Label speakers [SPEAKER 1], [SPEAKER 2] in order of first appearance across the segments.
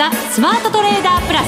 [SPEAKER 1] ザ・スマートトレーダープラス。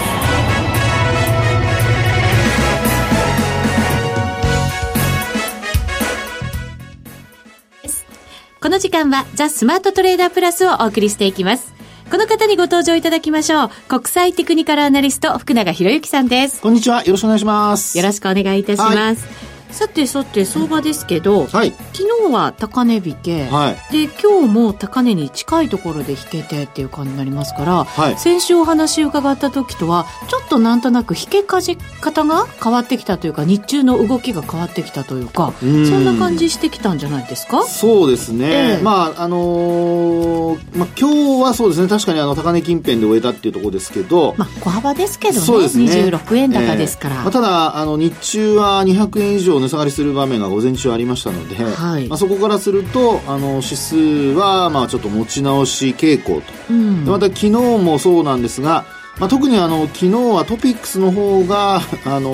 [SPEAKER 1] この時間はザ・スマートトレーダープラスをお送りしていきます。この方にご登場いただきましょう。国際テクニカルアナリスト福永博之さんです。
[SPEAKER 2] こんにちは。よろしくお願いします。
[SPEAKER 1] よろしくお願いいたします、さてさて相場ですけど、はい、昨日は高値引け、はい、で今日も高値に近いところで引けてっていう感じになりますから、はい、先週お話伺った時とはちょっとなんとなく引けかじ方が変わってきたというか日中の動きが変わってきたというかそんな感じしてきたんじゃないですか？
[SPEAKER 2] そうですね、えー、まああのー、まあ、今日はそうですね。確かにあの高値近辺で終えたっていうところですけど、
[SPEAKER 1] まあ、小幅ですけどね。そうですね。26円高ですから、えー、まあ、
[SPEAKER 2] ただあの日中は200円以上値下がりする場面が午前中ありましたので、はい、まあ、そこからするとあの指数はまあちょっと持ち直し傾向と、うん、また昨日もそうなんですが、まあ、特にあの昨日はトピックスの方があの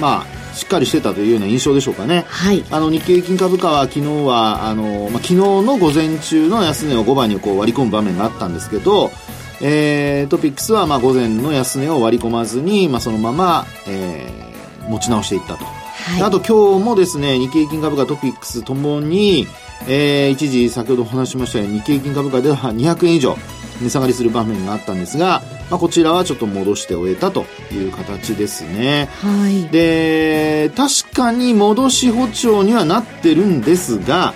[SPEAKER 2] まあしっかりしてたというような印象でしょうかね。はい。あの、日経平均株価は昨日は、あの、まあ、昨日の午前中の安値を5番にこう割り込む場面があったんですけど、えー、トピックスはまあ午前の安値を割り込まずに、まあ、そのまま、えー、持ち直していったと。はい、あと今日もですね、日経平均株価トピックスともに、えー、一時先ほどお話しましたように日経平均株価では200円以上値下がりする場面があったんですが、まあ、こちらはちょっと戻して終えたという形ですね。はい。で、確かに戻し歩調にはなってるんですが、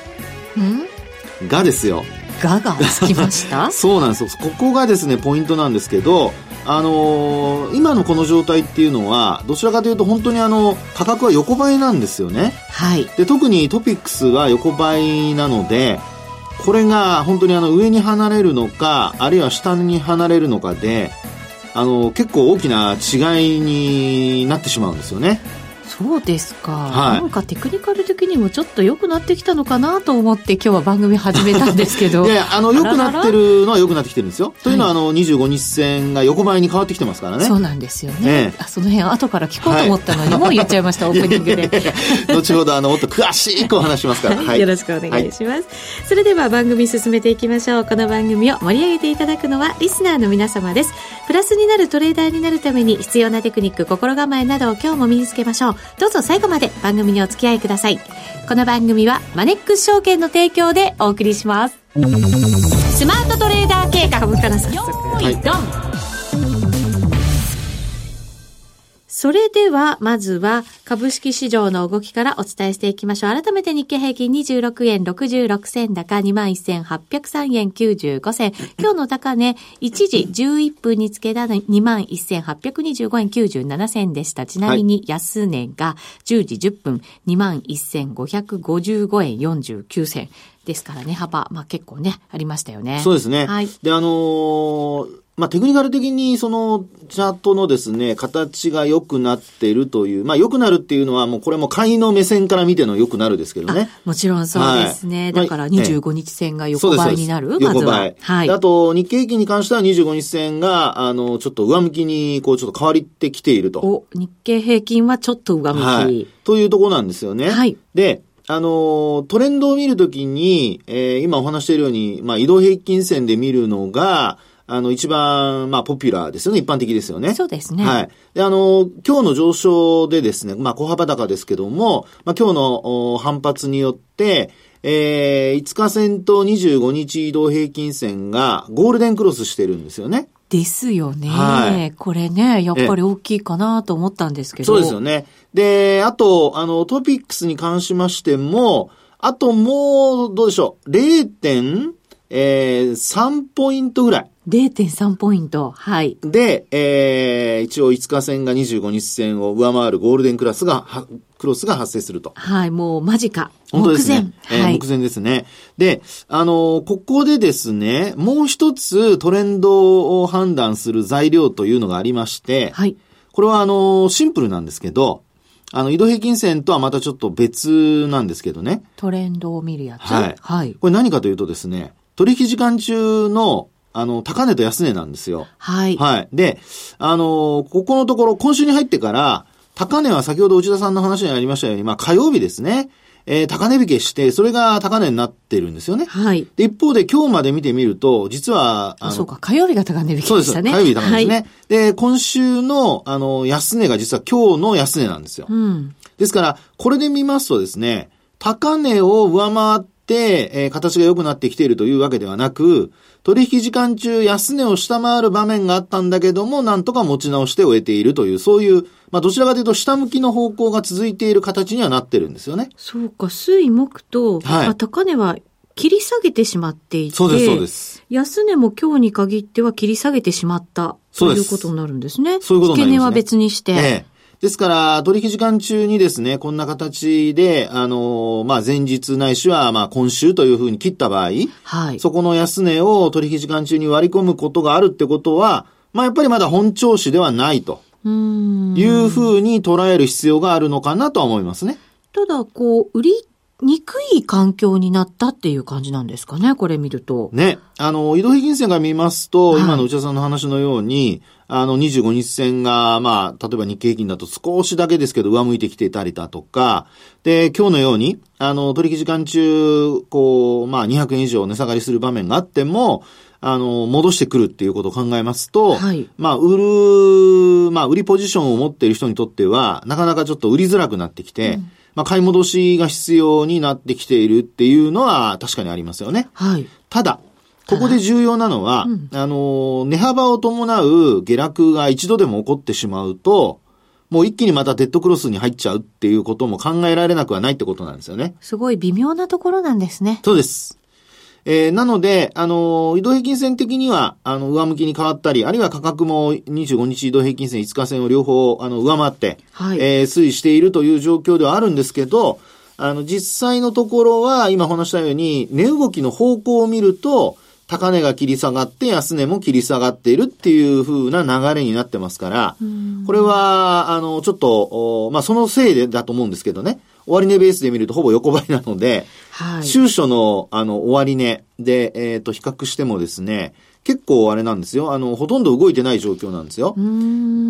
[SPEAKER 2] ん？がですよ。
[SPEAKER 1] ががつきました？
[SPEAKER 2] そうなんですよ。ここがですね、ポイントなんですけど、あのー、今のこの状態っていうのは、どちらかというと本当にあの、価格は横ばいなんですよね。はい。で、特にトピックスは横ばいなので、これが本当にあの上に離れるのか、あるいは下に離れるのかで、あの、結構大きな違いになってしまうんですよね。
[SPEAKER 1] そうですか、はい、なんかテクニカル的にもちょっと良くなってきたのかなと思って今日は番組始めたんですけど。
[SPEAKER 2] いやあの良くなってるのは良くなってきてるんですよ。とい。うのは、あの25日線が横ばいに変わってきてますからね。
[SPEAKER 1] そうなんですよね、あその辺後から聞こうと思ったのに、はい、もう言っちゃいましたオープニングで
[SPEAKER 2] 後ほどあのもっと詳しくお話しますから、
[SPEAKER 1] はい、よろしくお願いします、それでは番組進めていきましょう。この番組を盛り上げていただくのはリスナーの皆様です。プラスになるトレーダーになるために必要なテクニック心構えなどを今日も身につけましょうどうぞ最後まで番組にお付き合いください。この番組はマネックス証券の提供でお送りします。スマートトレーダー計画はい、ドンそれでは、まずは株式市場の動きからお伝えしていきましょう。改めて日経平均26円66銭高21,803円95銭。今日の高値、1時11分につけた21,825円97銭でした。ちなみに安値が10時10分21,555円49銭。ですからね、幅、まあ結構ね、ありましたよね。
[SPEAKER 2] そうですね。はい。で、あのーまあ、テクニカル的にそのチャートのですね、形が良くなっているという、まあ良くなるっていうのはもうこれも買いの目線から見ての良くなるですけどね。
[SPEAKER 1] もちろんそうですね。はい、だから25日線が横ばいになる、
[SPEAKER 2] ま。横ばい。はい。あと日経平均に関しては25日線が、あの、ちょっと上向きにこうちょっと変わってきていると。お、
[SPEAKER 1] 日経平均はちょっと上向き。はい。
[SPEAKER 2] というところなんですよね。はい。で、あの、トレンドを見るときに、えー、今お話しているように、まあ移動平均線で見るのが、あの、一番、まあ、ポピュラーですよね。一般的ですよね。
[SPEAKER 1] そうですね。
[SPEAKER 2] はい。で、あの、今日の上昇でですね、まあ、小幅高ですけども、まあ、今日の反発によって、えー、5日線と25日移動平均線がゴールデンクロスしてるんですよね。
[SPEAKER 1] ですよね。はい。これね、やっぱり大きいかなと思ったんですけど。
[SPEAKER 2] そうですよね。で、あと、あの、トピックスに関しましても、あともう、どうでしょう、0. 点、えー、3ポイントぐらい。
[SPEAKER 1] 0.3ポイント。はい。
[SPEAKER 2] で、えー、一応5日線が25日線を上回るゴールデンクラスが、クロスが発生すると。
[SPEAKER 1] はい、もう間近。
[SPEAKER 2] 本当ですね。目前。えー、目前ですね。で、あのー、ここでですね、もう一つトレンドを判断する材料というのがありまして、はい。これはあのー、シンプルなんですけど、あの、移動平均線とはまたちょっと別なんですけどね。
[SPEAKER 1] トレンドを見るやつ
[SPEAKER 2] はい。はい。これ何かというとですね、取引時間中のあの、高値と安値なんですよ。はい。はい。で、あの、ここのところ、今週に入ってから、高値は先ほど内田さんの話にありましたように、まあ火曜日ですね。えー、高値引けして、それが高値になってるんですよね。はい。で、一方で今日まで見てみると、実は、
[SPEAKER 1] あそうか、火曜日が高値引けでしたね。
[SPEAKER 2] そうです。火曜日高値ですね。はい、で、今週の、あの、安値が実は今日の安値なんですよ。うん。ですから、これで見ますとですね、高値を上回って、えー、形が良くなってきているというわけではなく、取引時間中安値を下回る場面があったんだけども、なんとか持ち直して終えているという、そういう、まあどちらかというと下向きの方向が続いている形にはなってるんですよね。
[SPEAKER 1] そうか、水木と、はい、高値は切り下げてしまっていて、
[SPEAKER 2] そうです、そうです。
[SPEAKER 1] 安値も今日に限っては切り下げてしまったということになるんですね。
[SPEAKER 2] そういうことになります、ね。
[SPEAKER 1] 付け値は別にして。え
[SPEAKER 2] えですから、取引時間中にですね、こんな形で、あの、まあ、前日ないしは、まあ、今週というふうに切った場合、はい。そこの安値を取引時間中に割り込むことがあるってことは、まあ、やっぱりまだ本調子ではないと。いうふうに捉える必要があるのかなとは思いますね。
[SPEAKER 1] ただ、こう、売りにくい環境になったっていう感じなんですかね、これ見ると。
[SPEAKER 2] ね。あの、移動平均線が見ますと、はい、今の内田さんの話のように、あの、25日線が、まあ、例えば日経平均だと少しだけですけど上向いてきてたりだとか、で、今日のように、あの、取引時間中、こう、まあ、200円以上値下がりする場面があっても、あの、戻してくるっていうことを考えますと、はい、まあ、売る、まあ、売りポジションを持っている人にとっては、なかなかちょっと売りづらくなってきて、うんまあ、買い戻しが必要になってきているっていうのは確かにありますよね。はい。ただ、ここで重要なのは、うん、あの、値幅を伴う下落が一度でも起こってしまうと、もう一気にまたデッドクロスに入っちゃうっていうことも考えられなくはないってことなんですよね。
[SPEAKER 1] すごい微妙なところなんですね。
[SPEAKER 2] そうです。えー、なので、あの、移動平均線的には、あの、上向きに変わったり、あるいは価格も25日移動平均線、5日線を両方、あの、上回って、はい、えー、推移しているという状況ではあるんですけど、あの、実際のところは、今話したように、値動きの方向を見ると、高値が切り下がって安値も切り下がっているっていう風な流れになってますから、これは、あの、ちょっと、まあ、そのせいでだと思うんですけどね。終値ベースで見るとほぼ横ばいなので、はい、週初の、あの、終値で、えっ、ー、と、比較してもですね、結構あれなんですよ。あの、ほとんど動いてない状況なんですよ。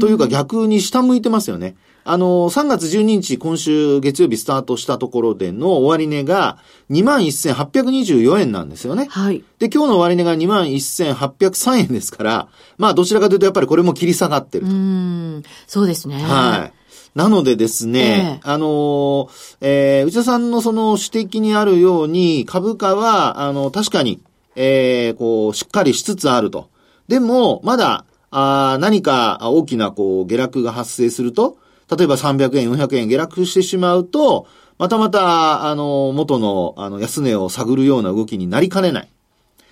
[SPEAKER 2] というか逆に下向いてますよね。あの、3月12日、今週月曜日スタートしたところでの終値が21,824円なんですよね。はい。で、今日の終値が21,803円ですから、まあ、どちらかというとやっぱりこれも切り下がってると。うん、
[SPEAKER 1] そうですね。
[SPEAKER 2] はい。なのでですね、えー、あの、えー、内田さんのその指摘にあるように、株価は、あの、確かに、えー、こう、しっかりしつつあると。でも、まだ、あ何か大きな、こう、下落が発生すると、例えば300円、400円下落してしまうと、またまた、あの、元の、あの、安値を探るような動きになりかねない。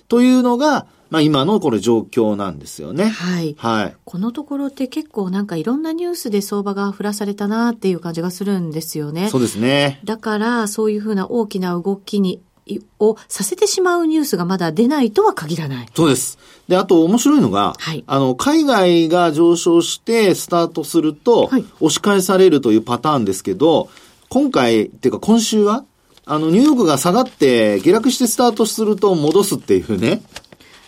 [SPEAKER 2] というのが、まあ今のこれ状況なんですよね。
[SPEAKER 1] はい。はい。このところって結構なんかいろんなニュースで相場が振らされたなっていう感じがするんですよね。
[SPEAKER 2] そうですね。
[SPEAKER 1] だからそういうふうな大きな動きにをさせてしまうニュースがまだ出ないとは限らない。
[SPEAKER 2] そうです。で、あと面白いのが、はい、あの、海外が上昇してスタートすると、はい、押し返されるというパターンですけど、今回、っていうか今週は、あの、ニューヨークが下がって下落してスタートすると戻すっていうね。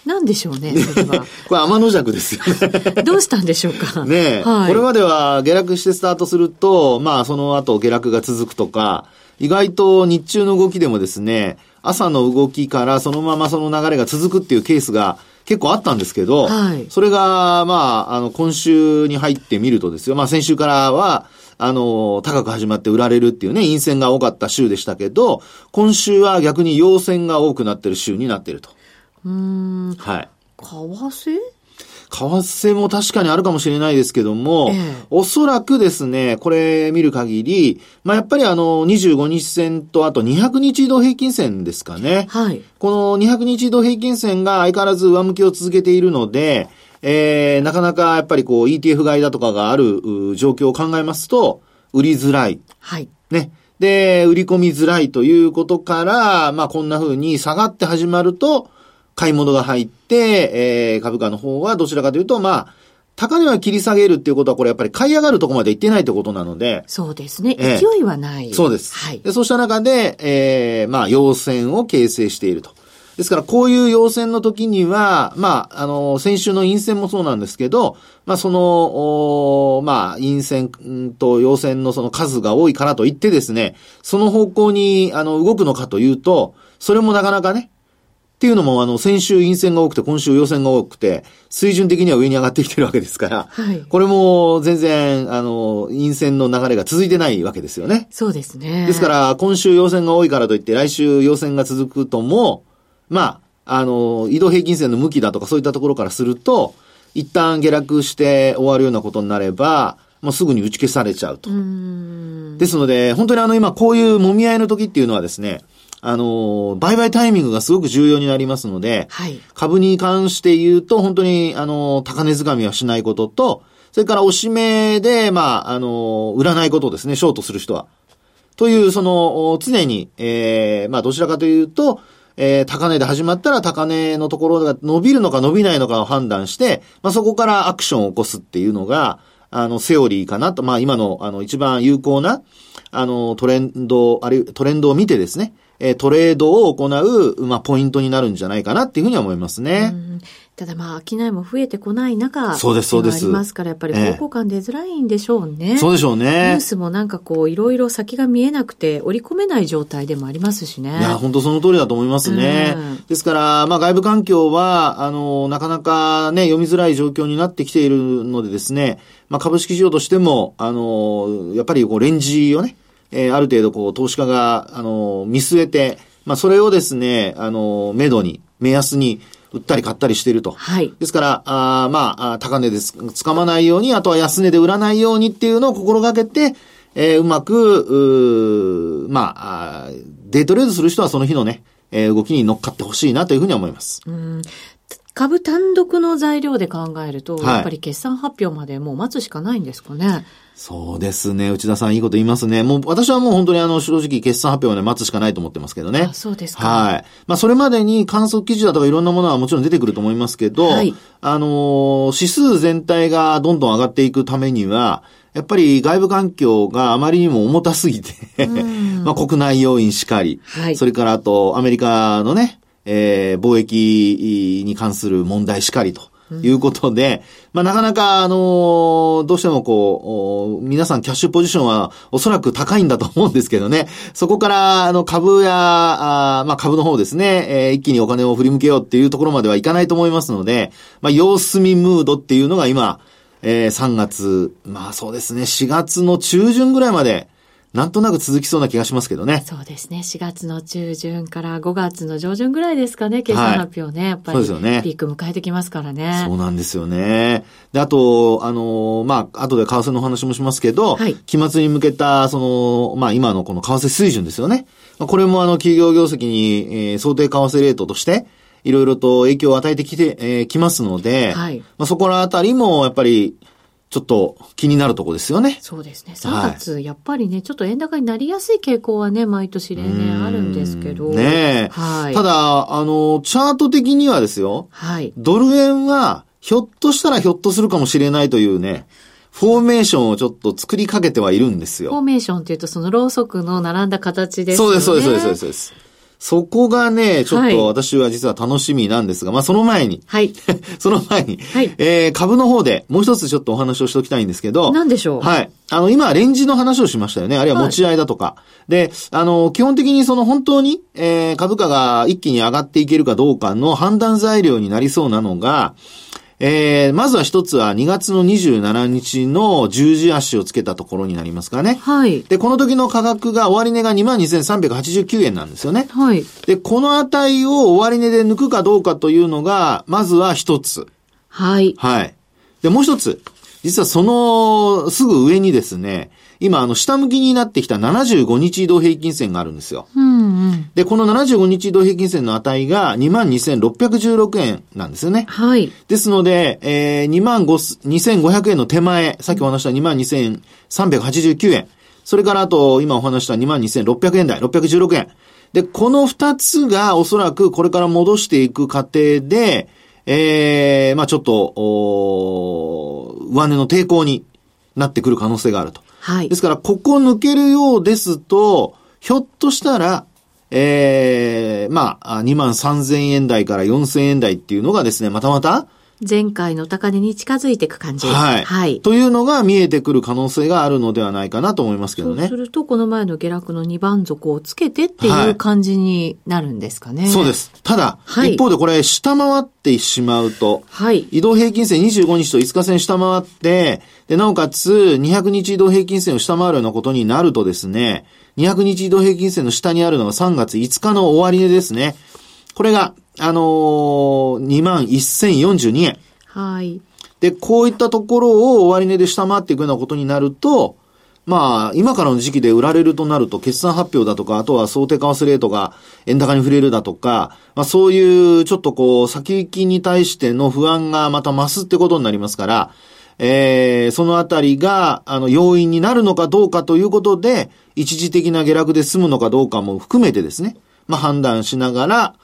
[SPEAKER 1] なんでしょうね、それは。
[SPEAKER 2] これ天の弱ですよね。
[SPEAKER 1] どうしたんでしょうか。
[SPEAKER 2] ねえ、はい、これまでは下落してスタートすると、まあその後下落が続くとか、意外と日中の動きでもですね、朝の動きからそのままその流れが続くっていうケースが結構あったんですけど、はい、それが、まあ、あの、今週に入ってみるとですよ、まあ先週からは、あの、高く始まって売られるっていうね、陰線が多かった週でしたけど、今週は逆に陽線が多くなってる週になっていると。
[SPEAKER 1] うん。はい。為替？
[SPEAKER 2] 為替も確かにあるかもしれないですけども、ええ、おそらくですね、これ見る限り、まあ、やっぱりあの、25日線とあと200日移動平均線ですかね。はい。この200日移動平均線が相変わらず上向きを続けているので、えー、なかなかやっぱりこう ETF 買いだとかがある状況を考えますと、売りづらい。はい。ね。で、売り込みづらいということから、まあこんな風に下がって始まると、買い物が入って、えー、株価の方はどちらかというと、まあ、高値は切り下げるっていうことは、これやっぱり買い上がるところまで行ってないってことなので。
[SPEAKER 1] そうですね。勢いはない。
[SPEAKER 2] そうです。はい。で、そうした中で、えー、まあ、陽線を形成していると。ですから、こういう要線の時には、まあ、あの、先週の陰線もそうなんですけど、まあ、その、まあ、陰線と陽線のその数が多いからといってですね、その方向に、あの、動くのかというと、それもなかなかね、っていうのも、あの、先週陰線が多くて、今週陽線が多くて、水準的には上に上がってきてるわけですから、はい、これも全然、あの、陰線の流れが続いてないわけですよね。
[SPEAKER 1] そうですね。
[SPEAKER 2] ですから、今週陽線が多いからといって、来週陽線が続くとも、まあ、あの、移動平均線の向きだとかそういったところからすると、一旦下落して終わるようなことになれば、もうすぐに打ち消されちゃうと。ですので、本当にあの今こういう揉み合いの時っていうのはですね、あの、売買タイミングがすごく重要になりますので、はい、株に関して言うと、本当に、あの、高値掴みはしないことと、それから押し目で、まあ、あの、売らないことですね、ショートする人は。という、その、常に、ええー、まあ、どちらかというと、えー、高値で始まったら高値のところが伸びるのか伸びないのかを判断して、まあ、そこからアクションを起こすっていうのが、あの、セオリーかなと、まあ、今の、あの、一番有効な、あの、トレンド、あるいはトレンドを見てですね、えトレードを行う、まあ、ポイントになるんじゃないかなっていうふうには思いますね。
[SPEAKER 1] ただまあ、商いも増えてこない中、
[SPEAKER 2] そうです、そうです。
[SPEAKER 1] ありますから、やっぱり方向感出づらいんでしょうね。
[SPEAKER 2] ええ、そうでしょうね。ニ
[SPEAKER 1] ュースもなんかこう、いろいろ先が見えなくて、織り込めない状態でもありますしね。
[SPEAKER 2] いや、本当その通りだと思いますね。うん、ですから、まあ、外部環境は、あの、なかなかね、読みづらい状況になってきているのでですね、まあ、株式市場としても、あの、やっぱりこう、レンジをね、えー、ある程度こう、投資家が、あの、見据えて、まあ、それをですね、あの、目処に、目安に、売ったり買ったりしていると。はい。ですから、あまあ、高値です。つかまないように、あとは安値で売らないようにっていうのを心がけて、えー、うまく、うまあデイトレードする人はその日のね、えー、動きに乗っかってほしいなというふうに思います。うん
[SPEAKER 1] 株単独の材料で考えると、はい、やっぱり決算発表までもう待つしかないんですかね。
[SPEAKER 2] そうですね。内田さんいいこと言いますね。もう私はもう本当にあの正直決算発表まで待つしかないと思ってますけどね。
[SPEAKER 1] あそうですか。
[SPEAKER 2] はい。まあそれまでに観測記事だとかいろんなものはもちろん出てくると思いますけど、はい、あの、指数全体がどんどん上がっていくためには、やっぱり外部環境があまりにも重たすぎて まあ国内要因しかり、はい、それからあとアメリカのね、えー、貿易に関する問題しかりと。いうことで、まあ、なかなか、あのー、どうしてもこう、皆さんキャッシュポジションはおそらく高いんだと思うんですけどね、そこから、あの、株や、あまあ、株の方ですね、えー、一気にお金を振り向けようっていうところまではいかないと思いますので、まあ、様子見ムードっていうのが今、えー、3月、まあそうですね、4月の中旬ぐらいまで、なんとなく続きそうな気がしますけどね。
[SPEAKER 1] そうですね。4月の中旬から5月の上旬ぐらいですかね、決算発表ね。はい、やっぱり、そうですよね。ピーク迎えてきますからね。
[SPEAKER 2] そうなんですよね。で、あと、あの、まあ、後で為替の話もしますけど、はい、期末に向けた、その、まあ、今のこの為替水準ですよね。これもあの、企業業績に、えー、想定為替レートとして、いろいろと影響を与えてきて、えー、きますので、はい、まあ、そこらあたりも、やっぱり、ちょっと気になるとこですよね。
[SPEAKER 1] そうですね。3月、はい、やっぱりね、ちょっと円高になりやすい傾向はね、毎年例年あるんですけど。
[SPEAKER 2] ねはい。ただ、あの、チャート的にはですよ。はい。ドル円は、ひょっとしたらひょっとするかもしれないというね、フォーメーションをちょっと作りかけてはいるんですよ。
[SPEAKER 1] フォーメーションっていうと、そのろうそくの並んだ形です
[SPEAKER 2] ね。そうです、そうです、そうです、そこがね、ちょっと私は実は楽しみなんですが、はい、まあその前に。はい。その前に。はい。えー、株の方でもう一つちょっとお話をしておきたいんですけど。
[SPEAKER 1] 何でしょう？
[SPEAKER 2] はい。あの、今、レンジの話をしましたよね。あるいは持ち合いだとか。はい、で、あの、基本的にその本当に、えー、株価が一気に上がっていけるかどうかの判断材料になりそうなのが、えー、まずは一つは2月の27日の十字足をつけたところになりますかね。はい。で、この時の価格が終値が22,389円なんですよね。はい。で、この値を終値で抜くかどうかというのが、まずは一つ。はい。はい。で、もう一つ。実はそのすぐ上にですね、今、あの、下向きになってきた75日移動平均線があるんですよ。うんうん、で、この75日移動平均線の値が22,616円なんですよね。はい。ですので、えー、25,500円の手前、さっきお話した22,389円。それからあと、今お話した22,600円台、616円。で、この二つがおそらくこれから戻していく過程で、ええー、まあちょっと、お上値の抵抗になってくる可能性があると。はい。ですから、ここ抜けるようですと、ひょっとしたら、えー、まあ、2万3000円台から4000円台っていうのがですね、またまた、
[SPEAKER 1] 前回の高値に近づいていく感じ。
[SPEAKER 2] はい。はい。というのが見えてくる可能性があるのではないかなと思いますけどね。
[SPEAKER 1] そうすると、この前の下落の2番底をつけてっていう感じになるんですかね。はい、
[SPEAKER 2] そうです。ただ、はい、一方でこれ、下回ってしまうと、はい。移動平均線25日と5日線下回って、で、なおかつ、200日移動平均線を下回るようなことになるとですね、200日移動平均線の下にあるのが3月5日の終値ですね。これが、あのー、21,042円。
[SPEAKER 1] はい。
[SPEAKER 2] で、こういったところを終値で下回っていくようなことになると、まあ、今からの時期で売られるとなると、決算発表だとか、あとは想定為替レートが円高に触れるだとか、まあそういうちょっとこう、先行きに対しての不安がまた増すってことになりますから、えー、そのあたりが、あの、要因になるのかどうかということで、一時的な下落で済むのかどうかも含めてですね、まあ判断しながら、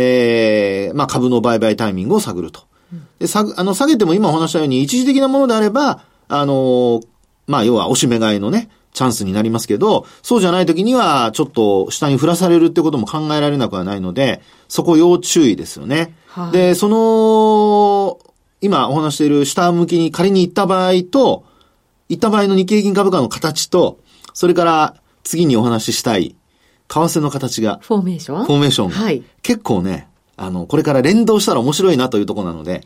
[SPEAKER 2] えー、まあ株の売買タイミングを探ると。で、さ、あの、下げても今お話したように、一時的なものであれば、あの、まあ、要は、おしめ買いのね、チャンスになりますけど、そうじゃない時には、ちょっと下に降らされるってことも考えられなくはないので、そこ要注意ですよね。はい、で、その、今お話している下向きに仮に行った場合と、行った場合の日経平均株価の形と、それから次にお話ししたい、為替の形が。
[SPEAKER 1] フォーメーション？
[SPEAKER 2] フォーメーションが。はい。結構ね、あの、これから連動したら面白いなというところなので、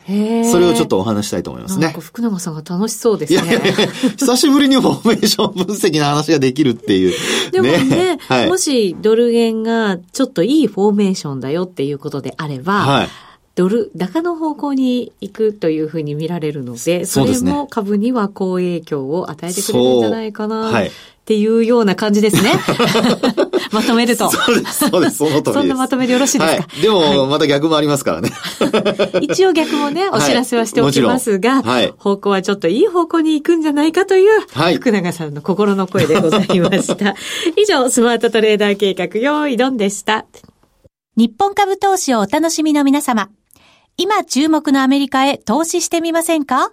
[SPEAKER 2] それをちょっとお話したいと思いますね。
[SPEAKER 1] 福永さんが楽しそうですね。いやいやいや
[SPEAKER 2] 久しぶりにフォーメーション分析の話ができるっていう。
[SPEAKER 1] でもね、ねはい、もしドル円がちょっといいフォーメーションだよっていうことであれば、はいドル高の方向に行くというふうに見られるので、それも株には好影響を与えてくれるんじゃないかなっていうような感じですね。まとめると。
[SPEAKER 2] そうです、そうです、その通りです。
[SPEAKER 1] そんなまとめでよろしいですか？
[SPEAKER 2] はい、でも、また逆もありますからね。
[SPEAKER 1] 一応逆もね、お知らせはしておきますが、はい、方向はちょっといい方向に行くんじゃないかという、はい、福永さんの心の声でございました。以上、スマートトレーダー計画、用意ドンでした。日本株投資をお楽しみの皆様。今注目のアメリカへ投資してみませんか？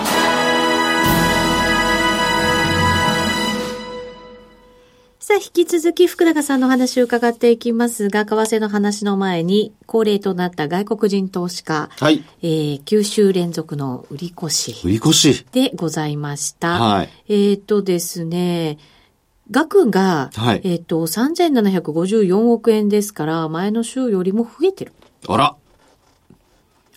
[SPEAKER 1] さあ、引き続き福永さんの話を伺っていきますが、為替の話の前に、恒例となった外国人投資家、はい。えー、9週連続の売り越し。
[SPEAKER 2] 売り越し。
[SPEAKER 1] でございました。はい。えっ、とですね、額が、はい、えっ、と、3754億円ですから、前の週よりも増えてる。
[SPEAKER 2] あら。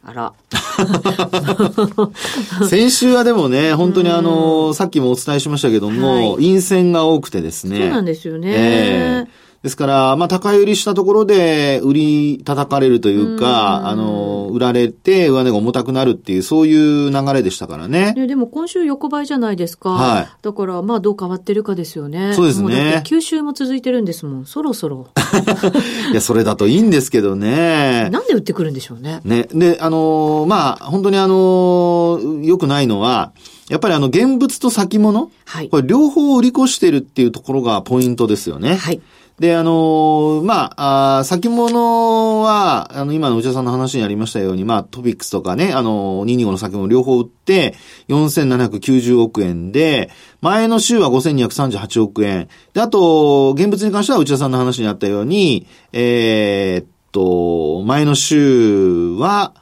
[SPEAKER 1] あら。
[SPEAKER 2] 先週はでもね、本当にあの、さっきもお伝えしましたけども、はい、陰線が多くてですね。
[SPEAKER 1] そうなんですよね。え
[SPEAKER 2] ーですから、まあ、高売りしたところで、売り叩かれるというか、うあの、売られて、上値が重たくなるっていう、そういう流れでしたからね。
[SPEAKER 1] ねでも今週横ばいじゃないですか。はい。だから、まあ、どう変わってるかですよね。
[SPEAKER 2] そうですね。
[SPEAKER 1] 九州も続いてるんですもん。そろそろ。
[SPEAKER 2] いや、それだといいんですけどね。
[SPEAKER 1] なんで売ってくるんでしょうね。
[SPEAKER 2] ね。で、あのまあ、本当にあの良くないのは、やっぱりあの、現物と先物？はい。これ両方売り越してるっていうところがポイントですよね。はい。で、あのー、まあ、あ先物は、あの、今の内田さんの話にありましたように、まあ、トピックスとかね、あのー、225の先物両方売って、4790億円で、前の週は5238億円。で、あと、現物に関しては内田さんの話にあったように、えー、っと、前の週は、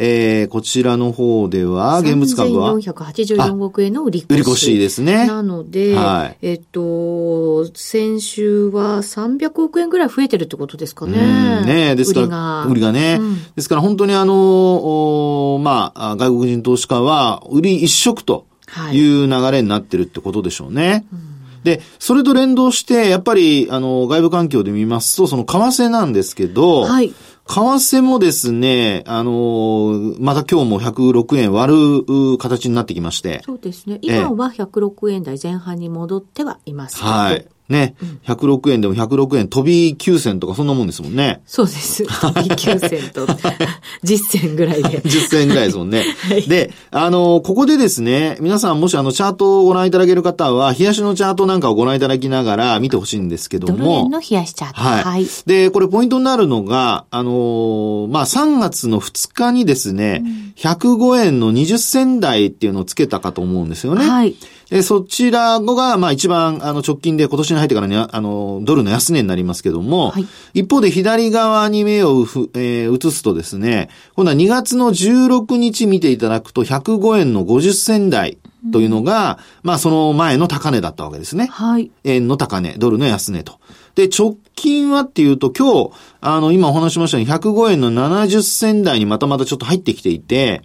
[SPEAKER 2] えー、こちらの方では、現物株は
[SPEAKER 1] ？3484億円の売り越し。
[SPEAKER 2] 売り越しですね。
[SPEAKER 1] なので、はい、えっと、先週は300億円ぐらい増えてるってことですかね。
[SPEAKER 2] ねですから、売りがね、うん、ですから本当にあの、まあ、外国人投資家は、売り一色という流れになってるってことでしょうね。はいうんで、それと連動して、やっぱり、あの、外部環境で見ますと、その為替なんですけど、はい。為替もですね、あのまた今日も106円割る形になってきまして。
[SPEAKER 1] そうですね。今は106円台前半に戻ってはいます
[SPEAKER 2] はい。ね、うん、106円でも106円飛び9銭とかそんなもんですもんね。
[SPEAKER 1] そうです。飛び9銭と、10銭ぐらいで。10
[SPEAKER 2] 銭ぐらいですもんね。はい、で、あの、ここでですね、皆さんもしあの、チャートをご覧いただける方は、冷やしのチャートなんかをご覧いただきながら見てほしいんですけども。ドル
[SPEAKER 1] 円の冷やしチャート。はい。はい、
[SPEAKER 2] で、これポイントになるのが、あのまあ、3月の2日にですね、うん、105円の20銭台っていうのをつけたかと思うんですよね。はい。で、そちらのが、まあ一番、あの、直近で今年に入ってからね、あの、ドルの安値になりますけども、はい、一方で左側に目をふ、えー、移すとですね、今度は2月の16日見ていただくと、105円の50銭台というのが、うん、まあその前の高値だったわけですね。はい。円の高値、ドルの安値と。で、直近はっていうと、今日、あの、今お話しましたように、105円の70銭台にまたまたちょっと入ってきていて、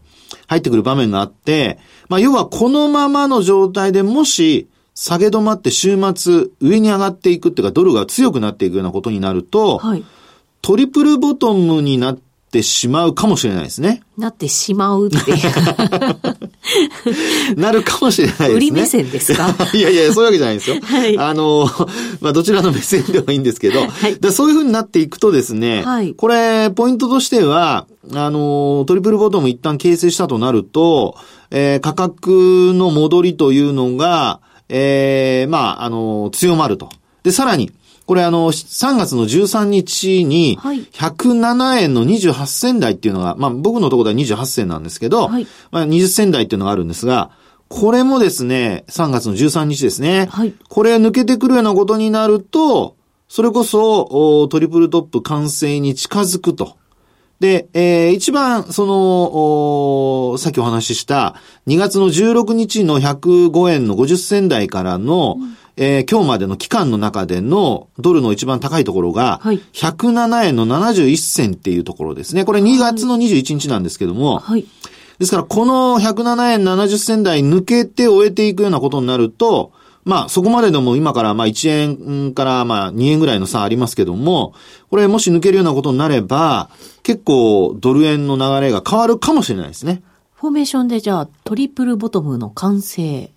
[SPEAKER 2] 入ってくる場面があって、まあ、要はこのままの状態でもし、下げ止まって週末上に上がっていくっていうか、ドルが強くなっていくようなことになると、はい、トリプルボトムになってしまうかもしれないですね。
[SPEAKER 1] なってしまうって。
[SPEAKER 2] なるかもしれないですね。
[SPEAKER 1] 売り目線ですか？
[SPEAKER 2] いやいや、そういうわけじゃないんですよ。はい。あの、まあ、どちらの目線でもいいんですけど、はい、そういうふうになっていくとですね、はい、これ、ポイントとしては、あの、トリプルボトム一旦形成したとなると、えー、価格の戻りというのが、えー、まあ、あの、強まると。で、さらに、これあの、3月の13日に、107円の28銭台っていうのが、まあ僕のところでは28銭なんですけど、はい、まあ20銭台っていうのがあるんですが、これもですね、3月の13日ですね。はい、これ抜けてくるようなことになると、それこそ、トリプルトップ完成に近づくと。で、えー、一番、その、さっきお話しした、2月の16日の105円の50銭台からの、うんえー、今日までの期間の中でのドルの一番高いところが、107円の71銭っていうところですね。これ2月の21日なんですけども、はい、ですからこの107円70銭台抜けて終えていくようなことになると、まあそこまででも今からまあ1円からまあ2円ぐらいの差ありますけども、これもし抜けるようなことになれば、結構ドル円の流れが変わるかもしれないですね。
[SPEAKER 1] フォーメーションでじゃあトリプルボトムの完成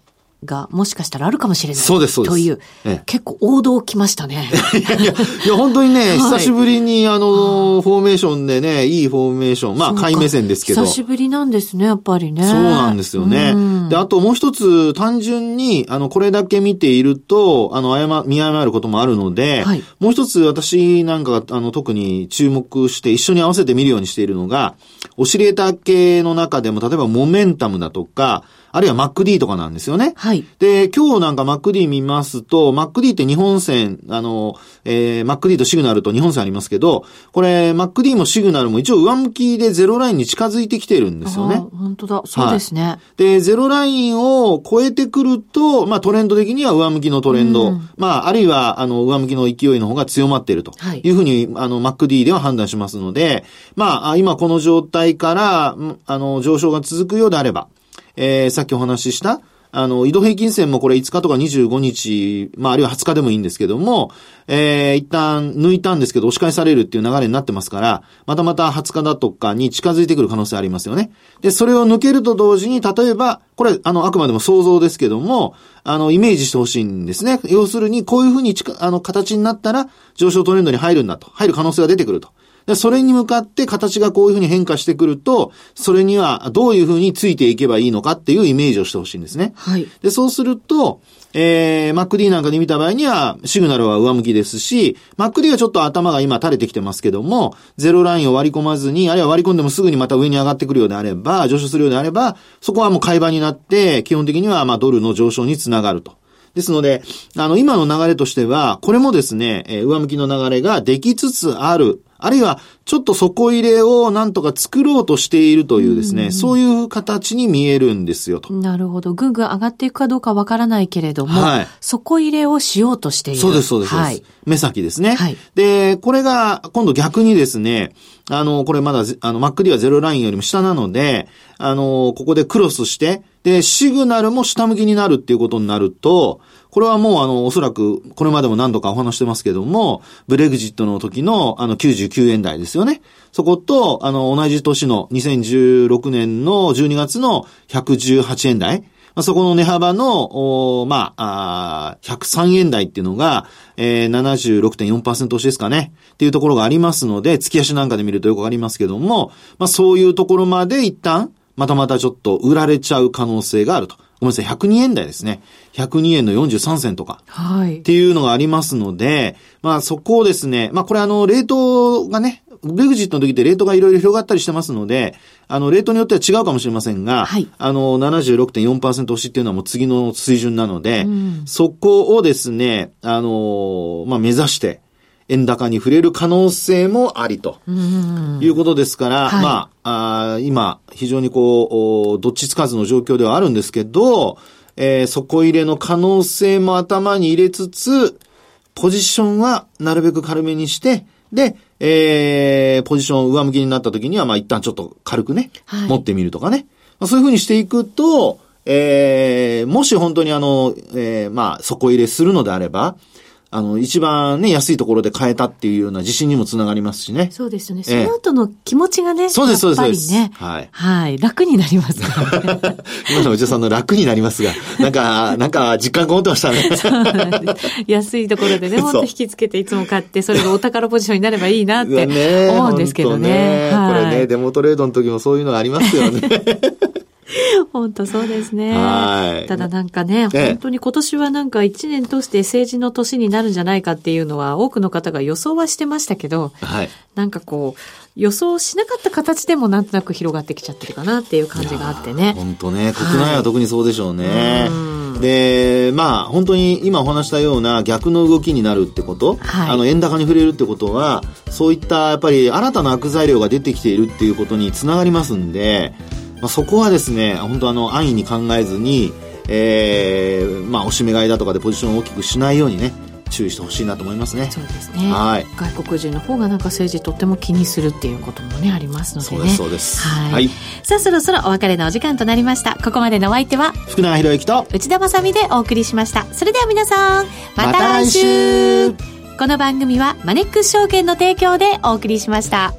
[SPEAKER 1] がもしかしたらあるかもしれない。
[SPEAKER 2] そうです、そうです。
[SPEAKER 1] という、ええ、結構王道来ましたね。
[SPEAKER 2] いやいや、本当にね、はい、久しぶりにあの、フォーメーションでね、いいフォーメーション、まあ、買い目線ですけど。
[SPEAKER 1] 久しぶりなんですね、やっぱりね。
[SPEAKER 2] そうなんですよね。で、あともう一つ、単純に、あの、これだけ見ていると、あの、誤、見誤ることもあるので、はい、もう一つ私なんかが、あの、特に注目して一緒に合わせて見るようにしているのが、オシレーター系の中でも、例えばモメンタムだとか、あるいは MacD とかなんですよね。はい。い。で、今日なんか MacD 見ますと、MacD って日本線、あの、えー、MacD とシグナルと日本線ありますけど、これ MacD もシグナルも一応上向きでゼロラインに近づいてきてるんですよね。
[SPEAKER 1] 本当だ。そうですね、はい、
[SPEAKER 2] で、ゼロラインを超えてくると、まあトレンド的には上向きのトレンド、うん、まああるいはあの上向きの勢いの方が強まっているというふうに、はい、あの MacD では判断しますので、まあ今この状態から、あの上昇が続くようであれば、えー、さっきお話しした、あの、移動平均線もこれ5日とか25日、まあ、あるいは20日でもいいんですけども、えー、一旦抜いたんですけど、押し返されるっていう流れになってますから、またまた20日だとかに近づいてくる可能性ありますよね。で、それを抜けると同時に、例えば、これ、あの、あくまでも想像ですけども、あの、イメージしてほしいんですね。要するに、こういうふうにあの、形になったら、上昇トレンドに入るんだと。入る可能性が出てくると。で、それに向かって形がこういうふうに変化してくると、それにはどういうふうについていけばいいのかっていうイメージをしてほしいんですね。
[SPEAKER 1] はい。
[SPEAKER 2] で、そうすると、えー、MacD なんかで見た場合には、シグナルは上向きですし、MacD はちょっと頭が今垂れてきてますけども、ゼロラインを割り込まずに、あるいは割り込んでもすぐにまた上に上がってくるようであれば、上昇するようであれば、そこはもう買い場になって、基本的にはまあドルの上昇につながると。ですので、あの、今の流れとしては、これもですね、えー、上向きの流れができつつあるあるいは、ちょっと底入れをなんとか作ろうとしているというですね、うんうん、そういう形に見えるんですよと。
[SPEAKER 1] なるほど。ぐんぐん上がっていくかどうかわからないけれども、はい、底入れをしようとしている。
[SPEAKER 2] そうです、そうです。はい、目先ですね。はい、で、これが今度逆にですね、あの、これまだ、あの、マック d はゼロラインよりも下なので、あの、ここでクロスして、で、シグナルも下向きになるっていうことになると、これはもうあの、おそらく、これまでも何度かお話してますけども、ブレグジットの時のあの99円台ですよね。そこと、あの、同じ年の2016年の12月の118円台。まあ、そこの値幅の、おまあ、あ103円台っていうのが、えー、76.4%押しですかね。っていうところがありますので、月足なんかで見るとよくわかりますけども、まあ、そういうところまで一旦、またまたちょっと売られちゃう可能性があると。ごめんなさい、102円台ですね。102円の43銭とか。はい。っていうのがありますので、まあそこをですね、まあこれあの、レートがね、ブレグジットの時ってレートがいろいろ広がったりしてますので、あの、レートによっては違うかもしれませんが、はい、あの、76.4%押しっていうのはもう次の水準なので、うん、そこをですね、あの、まあ目指して、円高に触れる可能性もありということですから、はい、まああ、今、非常にこう、どっちつかずの状況ではあるんですけど、えー、底入れの可能性も頭に入れつつ、ポジションはなるべく軽めにして、で、えー、ポジション上向きになった時には、まあ一旦ちょっと軽くね、はい、持ってみるとかね。まあ、そういうふうにしていくと、えー、もし本当にあの、えー、まあ、底入れするのであれば、あの、一番ね、安いところで買えたっていうような自信にもつながりますしね。
[SPEAKER 1] そうですよね。その後の気持ちがね、
[SPEAKER 2] そうです、そうです。
[SPEAKER 1] ね。はい。はい。楽になりますからね。
[SPEAKER 2] 今のおじさんの楽になりますが、なんか、なんか実感こもってましたね。そうなん
[SPEAKER 1] です。安いところでね、ほんと引きつけていつも買って、それがお宝ポジションになればいいなって思うんですけどね。ね
[SPEAKER 2] はい、これね、デモトレードの時もそういうのがありますよね。
[SPEAKER 1] 本当そうですね。はい。ただなんかね、本当に今年はなんか一年通して政治の年になるんじゃないかっていうのは多くの方が予想はしてましたけど、はい。なんかこう、予想しなかった形でもなんとなく広がってきちゃってるかなっていう感じがあってね。
[SPEAKER 2] 本当ね、国内は特にそうでしょうね。はい、で、まあ本当に今お話したような逆の動きになるってこと、はい、あの円高に触れるってことは、そういったやっぱり新たな悪材料が出てきているっていうことにつながりますんで、まあ、そこはですね、本当あの、安易に考えずに、えー、まあ、おしめ買いだとかでポジションを大きくしないようにね、注意してほしいなと思いますね。
[SPEAKER 1] そうですね。はい。外国人の方がなんか政治とっても気にするっていうこともね、ありますのでね。
[SPEAKER 2] そうです、そうです。
[SPEAKER 1] はい。はい、さあ、そろそろお別れのお時間となりました。ここまでのお相手は、
[SPEAKER 2] 福永博之と
[SPEAKER 1] 内田まさでお送りしました。それでは皆さん、また来週ま、この番組はマネックス証券の提供でお送りしました。